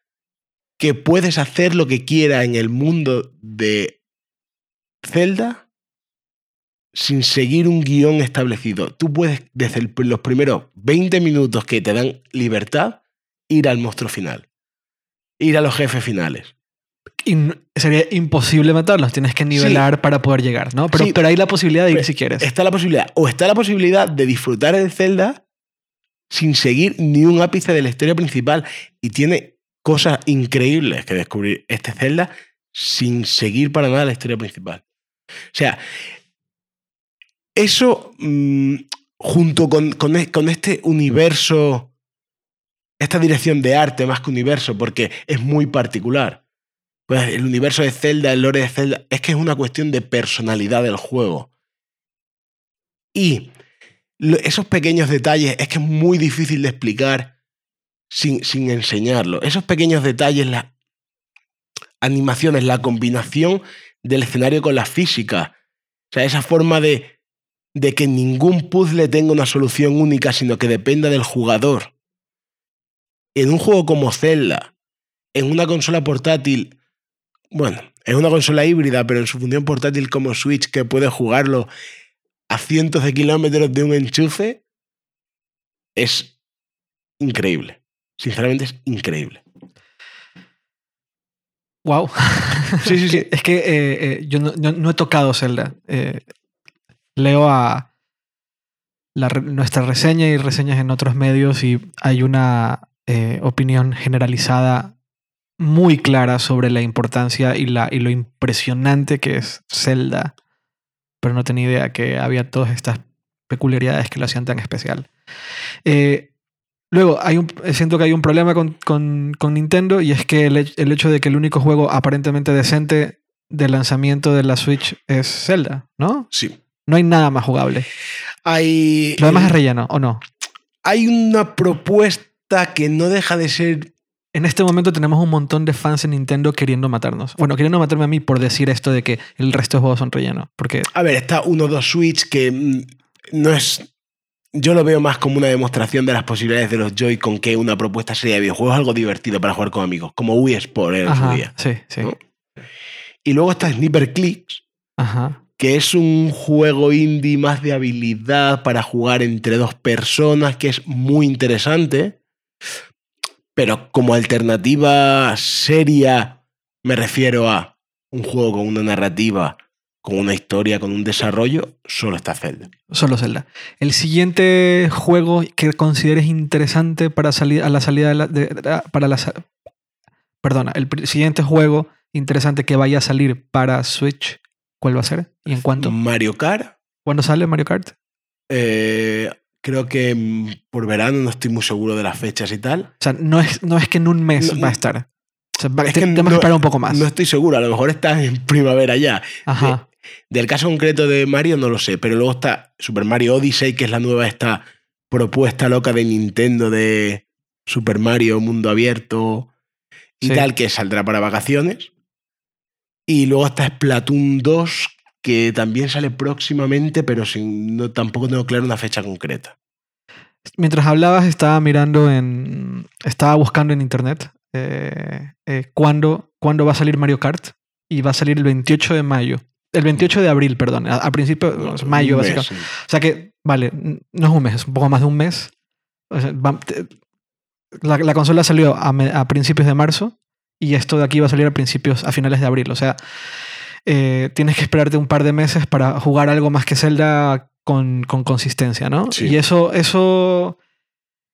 que puedes hacer lo que quieras en el mundo de Zelda sin seguir un guion establecido. Tú puedes, desde los primeros 20 minutos que te dan libertad, ir al monstruo final. Ir a los jefes finales. Sería imposible matarlos, tienes que nivelar para poder llegar, ¿no? Pero, Sí. pero hay la posibilidad de ir Pero si quieres. Está la posibilidad, o está la posibilidad de disfrutar el Zelda sin seguir ni un ápice de la historia principal. Y tiene cosas increíbles que descubrir este Zelda sin seguir para nada la historia principal. O sea, eso mm, junto con, con e- con este universo, esta dirección de arte más que universo, porque es muy particular. Pues el universo de Zelda, el lore de Zelda, es que es una cuestión de personalidad del juego. Y esos pequeños detalles es que es muy difícil de explicar sin, sin enseñarlo. Esos pequeños detalles, las animaciones, la combinación del escenario con la física. O sea, esa forma de, de que ningún puzzle tenga una solución única, sino que dependa del jugador. En un juego como Zelda, en una consola portátil, bueno, es una consola híbrida, pero en su función portátil como Switch, que puede jugarlo a cientos de kilómetros de un enchufe, es increíble. Sinceramente es increíble. Wow. Sí, sí, sí. (laughs) es que eh, eh, yo no, no- no he tocado Zelda. Eh, leo a la nuestra reseña y reseñas en otros medios y hay una eh, opinión generalizada muy clara sobre la importancia y, la, y lo impresionante que es Zelda. Pero no tenía idea que había todas estas peculiaridades que lo hacían tan especial. Eh, Luego, hay un, siento que hay un problema con, con- con Nintendo y es que el, el hecho de que el único juego aparentemente decente de lanzamiento de la Switch es Zelda, ¿no? Sí. No hay nada más jugable. Hay, Lo demás es relleno, ¿o no? hay una propuesta que no deja de ser En este momento tenemos un montón de fans en Nintendo queriendo matarnos. Bueno, queriendo matarme a mí por decir esto de que el resto de juegos son relleno. Porque A ver, está 1-2 Switch que mm, no es. Yo lo veo más como una demostración de las posibilidades de los Joy-Con que una propuesta seria de videojuegos, algo divertido para jugar con amigos, como Wii Sport en Ajá, su día. sí, sí. ¿no? Y luego está Sniper Clicks, Ajá. que es un juego indie más de habilidad para jugar entre dos personas, que es muy interesante. Pero como alternativa seria, me refiero a un juego con una narrativa, con una historia, con un desarrollo, solo está Zelda. Solo Zelda. El siguiente juego que consideres interesante para salir a la salida de la, de- de- para la perdona, el siguiente juego interesante que vaya a salir para Switch, ¿cuál va a ser? ¿Y en cuánto? Mario Kart, ¿Cuándo sale Mario Kart? eh, creo que mm, por verano, no estoy muy seguro de las fechas y tal. O sea, no es, no es que en un mes No, va a estar. O sea, Es que tenemos no- que esperar un poco más. No estoy seguro, a lo mejor está en (laughs) primavera ya. Ajá. Del caso concreto de Mario no lo sé, pero luego está Super Mario Odyssey, que es la nueva esta propuesta loca de Nintendo de Super Mario Mundo Abierto y Sí. tal, que saldrá para vacaciones. Y luego está Splatoon 2, que también sale próximamente, pero sin, no, tampoco tengo claro una fecha concreta. Mientras hablabas, estaba mirando en. Estaba buscando en internet eh, eh, cuándo, cuándo va a salir Mario Kart. Y va a salir el 28 de mayo. El 28 de abril, perdón. A, a principio, es mayo, mes, básicamente. O sea que, vale, no es un mes, es un poco más de un mes. O sea, va- te- la, la consola salió a, a principios de marzo y esto de aquí va a salir a principios, a finales de abril. O sea, eh, tienes que esperarte un par de meses para jugar algo más que Zelda con, con consistencia, ¿no? Sí. Y eso, eso,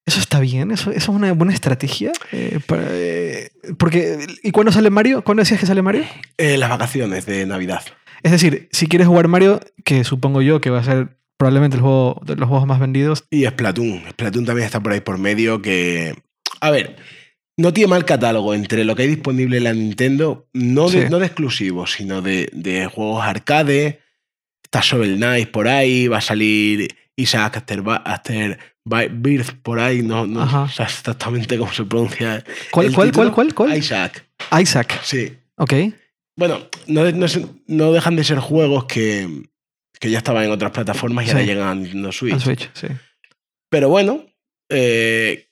eso está bien, eso, eso es una buena estrategia. eh, para, eh, porque, ¿y cuándo sale Mario? ¿Cuándo decías que sale Mario? Las vacaciones de Navidad. Es decir, si quieres jugar Mario, que supongo yo que va a ser probablemente el juego de los juegos más vendidos, Y Splatoon. Splatoon también está por ahí por medio que... A ver, no tiene mal catálogo entre lo que hay disponible en la Nintendo, no de, Sí. no de exclusivos, sino de, de juegos arcade. Está Shovel Knight por ahí, va a salir Isaac After, After Bi- Birth por ahí, no, no sé exactamente cómo se pronuncia. ¿Cuál, cuál, cuál, cuál, cuál? Isaac, Isaac. sí. Ok. Bueno, no, no, no dejan de ser juegos que, que ya estaban en otras plataformas y ahora llegan a Nintendo Switch. Al Switch, sí. Pero bueno, eh,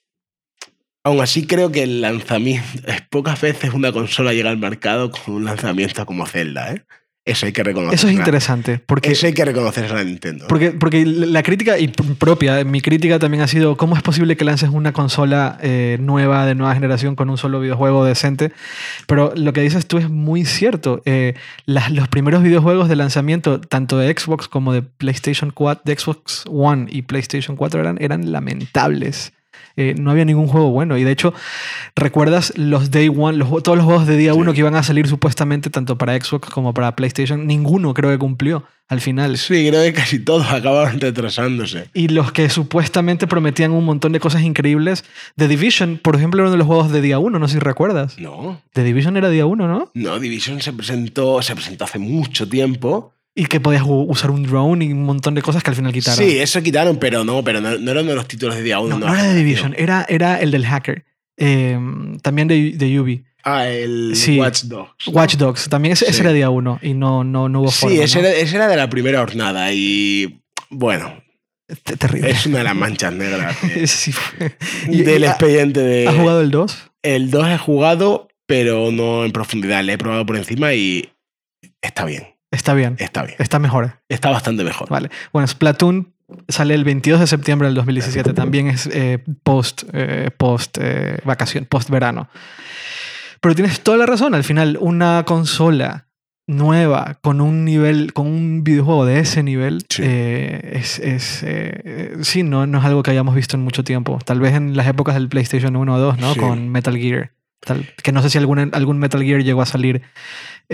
Aún así creo que el lanzamiento, (laughs) pocas veces una consola llega al mercado con un lanzamiento como Zelda, ¿eh? Eso hay que reconocer. Eso es interesante. Porque, Eso hay que reconocer a la Nintendo. porque, porque la crítica y propia, mi crítica también ha sido cómo es posible que lances una consola eh, nueva, de nueva generación, con un solo videojuego decente. Pero lo que dices tú es muy cierto. Eh, las- los primeros videojuegos de lanzamiento, tanto de Xbox como de PlayStation 4, de Xbox One y PlayStation 4, eran, eran lamentables. Eh, no había ningún juego bueno. Y de hecho, ¿recuerdas los Day One, los, todos los juegos de día Sí. 1 que iban a salir supuestamente tanto para Xbox como para PlayStation? Ninguno creo que cumplió al final. Sí, creo que casi todos acabaron retrasándose. Y los que supuestamente prometían un montón de cosas increíbles. The Division, por ejemplo, era uno de los juegos de día 1, no sé si recuerdas. No, The Division era día 1, ¿no? no, Division se presentó, se presentó hace mucho tiempo. Y que podías usar un drone y un montón de cosas que al final quitaron. Sí, eso quitaron, pero no, pero no, no era uno de los títulos de día uno. no, de no era generación. Division, era, era el del hacker. Eh, también de, de Ubi. Ah, el Sí. Watch Dogs. ¿no? Watch Dogs, también ese, ese Sí. era día 1 y no, no, no hubo forma. Sí, ese, ¿no? era, ese era de la primera jornada y bueno, Te- Terrible. es una de las manchas negras de- (laughs) Sí, (laughs) del expediente de... ¿Has jugado el 2? El 2 he jugado, pero no en profundidad. Le he probado por encima y está bien, Está bien. está bien. Está mejor. Está bastante mejor. Vale. Bueno, Splatoon sale el 22 de septiembre del 2017. También es eh, post, eh, post eh, vacación, post verano. Pero tienes toda la razón. Al final, una consola nueva con un nivel, con un videojuego de ese nivel, Sí. eh, es, es, eh, eh, sí, no, no es algo que hayamos visto en mucho tiempo. Tal vez en las épocas del PlayStation 1 o 2, ¿no? Sí. Con Metal Gear. Tal- que no sé si algún, algún Metal Gear llegó a salir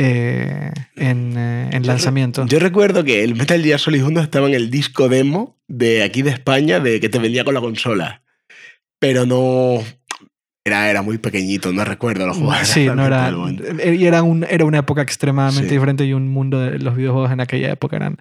eh, en, eh, en Yo re- lanzamiento. Yo recuerdo que el Metal Gear Solid 1 estaba en el disco demo de aquí de España, de que te vendía con la consola. Pero no. Era, era muy pequeñito, no recuerdo los juegos. Sí, no era. (laughs) Y era, un, era una época extremadamente Sí. diferente y un mundo de los videojuegos en aquella época eran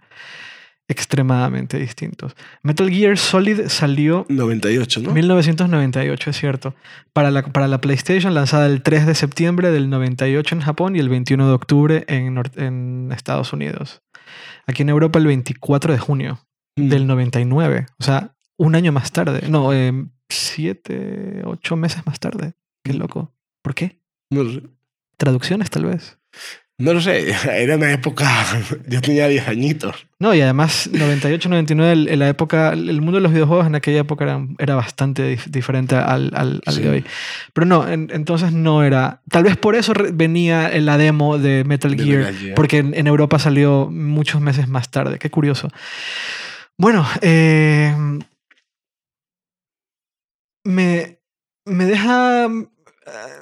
extremadamente distintos. Metal Gear Solid salió 98, ¿no? 1998, es cierto. Para la, para la PlayStation, lanzada el 3 de septiembre del 98 en Japón y el 21 de octubre en, Estados Unidos. Aquí en Europa el 24 de junio Mm. del 99. O sea, un año más tarde. No, eh, siete, ocho meses más tarde. Qué Mm. loco. ¿Por qué? No sé. Traducciones, tal vez. No lo sé, (laughs) era una época. (laughs) Yo tenía 10 añitos. No, y además, 98, 99, el- en la época, el mundo de los videojuegos en aquella época era, era bastante dif- diferente al, al, al Sí. de hoy. Pero no, en- entonces no era. Tal vez por eso venía en la demo de Metal De Gear, Metal Gear. porque en, en Europa salió muchos meses más tarde. Qué curioso. Bueno, eh, me, me deja.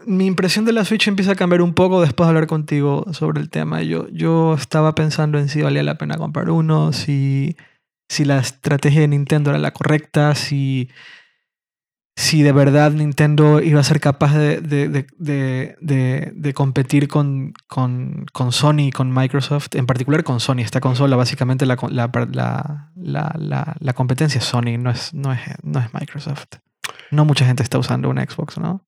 Mi impresión de la Switch empieza a cambiar un poco después de hablar contigo sobre el tema. Yo, yo estaba pensando en si valía la pena comprar uno, si, si la estrategia de Nintendo era la correcta, si, si de verdad Nintendo iba a ser capaz de, de, de, de, competir con, con, con Sony y con Microsoft, en particular con Sony. Esta consola, básicamente la, la, la- la competencia es Sony, no es, no, es, no es Microsoft. No mucha gente está usando una Xbox, ¿no?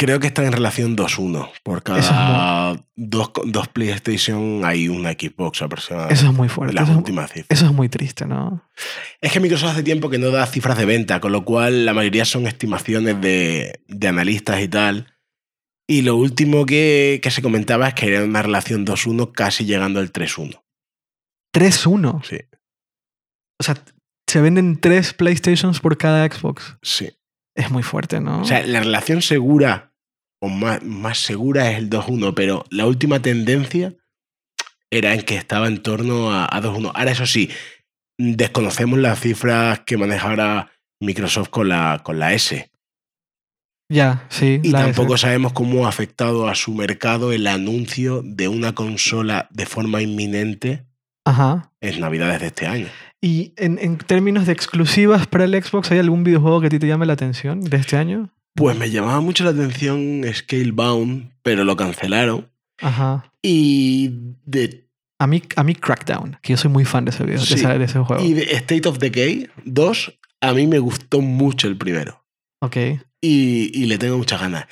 Creo que están en relación 2-1. Por Eso es cada dos, dos PlayStation hay una Xbox aproximadamente. Eso es muy fuerte. Las Eso es, últimas cifras. eso es muy triste, ¿no? Es que Microsoft hace tiempo que no da cifras de venta, con lo cual la mayoría son estimaciones de, de analistas y tal. Y lo último que, que se comentaba es que era una relación 2-1 casi llegando al 3-1. 3-1. Sí, O sea, se venden tres PlayStations por cada Xbox. sí. Es muy fuerte, ¿no? O sea, la relación segura o más, más segura es el 2-1, pero la última tendencia era en que estaba en torno a, a 2-1. Ahora, eso sí, desconocemos las cifras que maneja ahora Microsoft con la, con la S. ya, sí. Y la tampoco S. sabemos cómo ha afectado a su mercado el anuncio de una consola de forma inminente Ajá. en Navidades de este año. Y en, en términos de exclusivas para el Xbox, ¿hay algún videojuego que a ti te llame la atención de este año? Pues me llamaba mucho la atención Scalebound, pero lo cancelaron. Ajá. Y de A mí, a mí Crackdown, que yo soy muy fan de ese, video, de ese juego. Y de State of Decay 2, a mí me gustó mucho el primero. Ok. Y, y le tengo muchas ganas.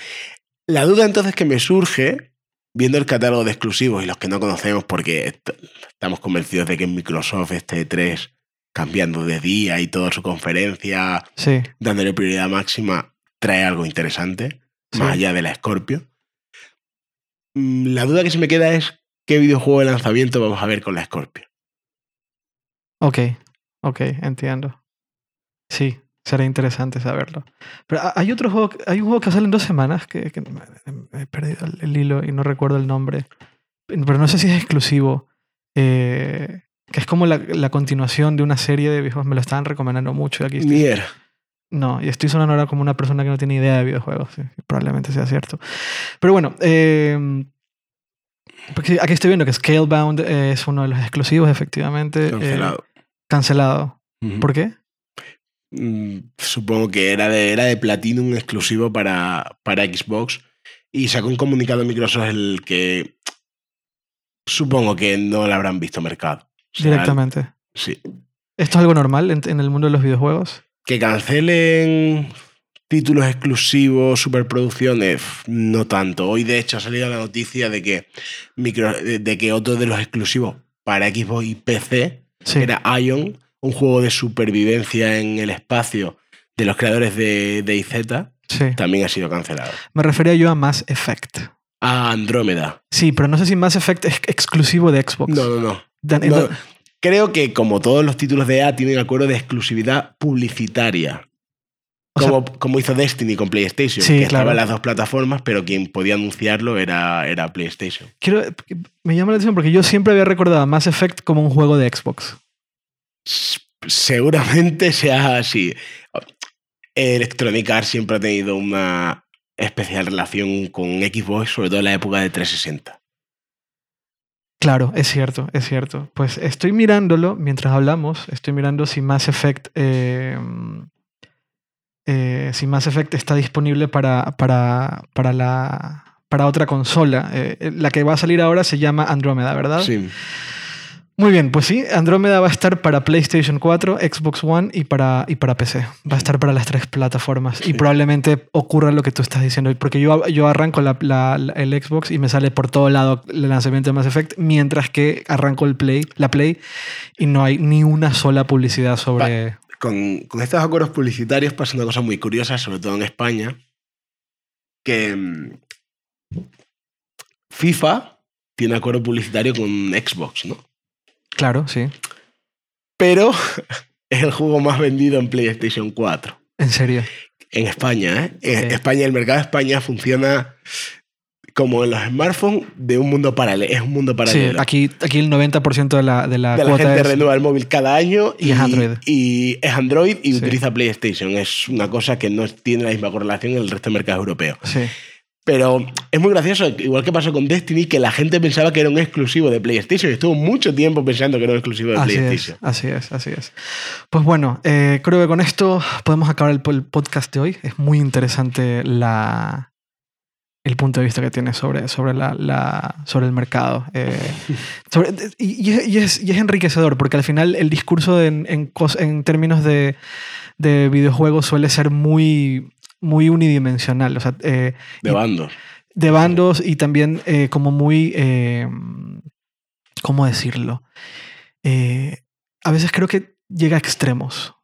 La duda entonces que me surge, viendo el catálogo de exclusivos y los que no conocemos, porque est- estamos convencidos de que en Microsoft este 3 cambiando de día y toda su conferencia, Sí. dándole prioridad máxima, trae algo interesante, Sí. más allá de la Scorpio. Mm, La duda que se me queda es qué videojuego de lanzamiento vamos a ver con la Scorpio. Ok, ok, entiendo. Sí, será interesante saberlo. Pero ha- hay otro juego, hay un juego que sale en dos semanas que, que he perdido el, el hilo y no recuerdo el nombre. Pero no sé si es exclusivo. eh, que es como la, la continuación de una serie de videojuegos. Me lo estaban recomendando mucho. y Aquí estoy- no, y estoy sonando ahora como una persona que no tiene idea de videojuegos. sí, probablemente sea cierto. Pero bueno, eh, porque aquí estoy viendo que Scalebound eh, es uno de los exclusivos, efectivamente. eh, Cancelado. cancelado. ¿Por qué? Mm, Supongo que era de, era de Platinum exclusivo para, para Xbox. Y sacó un comunicado Microsoft el que supongo que no lo habrán visto mercado. Directamente. Sí. ¿Esto es algo normal en, en el mundo de los videojuegos? Que cancelen títulos exclusivos, superproducciones, no tanto. Hoy, de hecho, ha salido la noticia de que, micro, de, de que otro de los exclusivos para Xbox y PC Sí. era Ion, un juego de supervivencia en el espacio de los creadores de, de IZ, sí. también ha sido cancelado. Me refería yo a Mass Effect. A Andrómeda. Sí, pero no sé si Mass Effect es exclusivo de Xbox. No, no, no. No, Creo que como todos los títulos de EA tienen acuerdo de exclusividad publicitaria. o sea, Como, hizo Destiny con PlayStation, Sí, que estaba en las dos plataformas, pero quien podía anunciarlo era, era PlayStation. quiero, me llama la atención porque yo siempre había recordado a Mass Effect como un juego de Xbox. Seguramente sea así. Electronic Arts siempre ha tenido una especial relación con Xbox, sobre todo en la época de 360. Claro, es cierto, es cierto. Pues estoy mirándolo mientras hablamos. Estoy mirando si Mass Effect. eh, eh, si Mass Effect está disponible para, para, para, la, para otra consola. Eh, la que va a salir ahora se llama Andrómeda, ¿verdad? Sí. Muy bien, pues sí, Andrómeda va a estar para PlayStation 4, Xbox One y para, y para PC. Va a estar para las tres plataformas. Y probablemente ocurra lo que tú estás diciendo. Porque yo, yo arranco la- la- la- el Xbox y me sale por todo lado el lanzamiento de Mass Effect, mientras que arranco el Play, la Play y no hay ni una sola publicidad sobre... con, con estos acuerdos publicitarios pasa una cosa muy curiosa, sobre todo en España, que mm, FIFA tiene acuerdo publicitario con Xbox, ¿no? Claro, sí. Pero (laughs) es el juego más vendido en PlayStation 4. En serio. En España, ¿eh? En Sí. España, el mercado de España funciona como en los smartphones de un mundo paralelo. Es un mundo Sí, paralelo. aquí, aquí el 90% de la, de la de la gente es- renueva el móvil cada año Y es Android. y es Android y Sí. utiliza PlayStation. Es una cosa que no tiene la misma correlación en el resto del mercado europeo. Sí. Pero es muy gracioso, igual que pasó con Destiny, que la gente pensaba que era un exclusivo de PlayStation. Estuvo mucho tiempo pensando que era un exclusivo de Así es, PlayStation. así es, así es. Pues bueno, eh, creo que con esto podemos acabar el, po- el podcast de hoy. Es muy interesante la, el punto de vista que tiene sobre, sobre, la, la- sobre el mercado. eh, sobre- y, y es, y enriquecedor, porque al final el discurso en, en, en términos de, de videojuegos suele ser muy, muy unidimensional. O sea, eh, De bandos. de bandos y también eh, como muy, eh, ¿cómo decirlo? A veces creo que llega a extremos.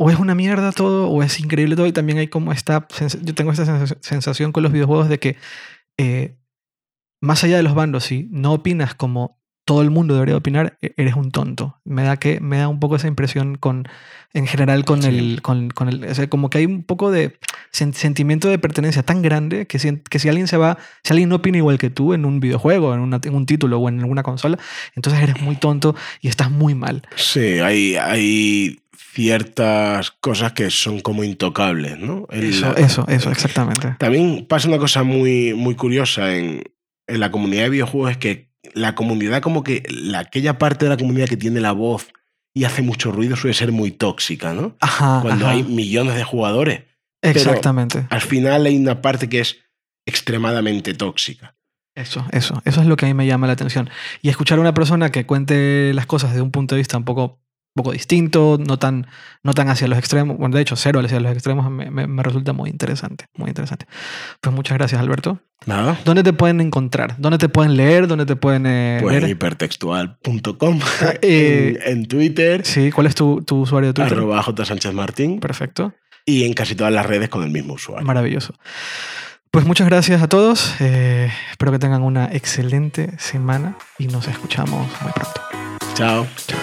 O es una mierda todo, o es increíble todo, y también hay como esta, yo tengo esta sens- sensación con los videojuegos de que más allá de los bandos, si no opinas como todo el mundo debería opinar, e- eres un tonto. Me da, que, me da un poco esa impresión con, en general con Sí. el, con, con el, o sea, como que hay un poco de sen- sentimiento de pertenencia tan grande que si, que si alguien se va, si alguien no opina igual que tú en un videojuego, en, una- en un título o en alguna consola, entonces eres muy tonto y estás muy mal. Sí, hay, hay ciertas cosas que son como intocables, ¿no? Eso, eso, eso, exactamente. También pasa una cosa muy, muy curiosa en, en la comunidad de videojuegos, es que la comunidad, como que la, aquella parte de la comunidad que tiene la voz y hace mucho ruido suele ser muy tóxica, ¿no? Ajá. Cuando ajá. hay millones de jugadores. Exactamente. Al final hay una parte que es extremadamente tóxica. Eso, eso, eso es lo que a mí me llama la atención. Y escuchar a una persona que cuente las cosas de un punto de vista un poco poco distinto, no tan, no tan hacia los extremos. Bueno, de hecho, cero hacia los extremos me, me- me resulta muy interesante, muy interesante. Pues muchas gracias, Alberto. Nada. ¿Dónde te pueden encontrar? ¿Dónde te pueden leer? ¿Dónde te pueden eh, Pues en ver? hipertextual.com, (laughs) (laughs) Eh, en, en Twitter, Sí, ¿cuál es tu, tu usuario de Twitter? arroba J. Sánchez Martín, Perfecto, y en casi todas las redes con el mismo usuario. maravilloso. Pues muchas gracias a todos. eh, espero que tengan una excelente semana y nos escuchamos muy pronto. Chao. Chao.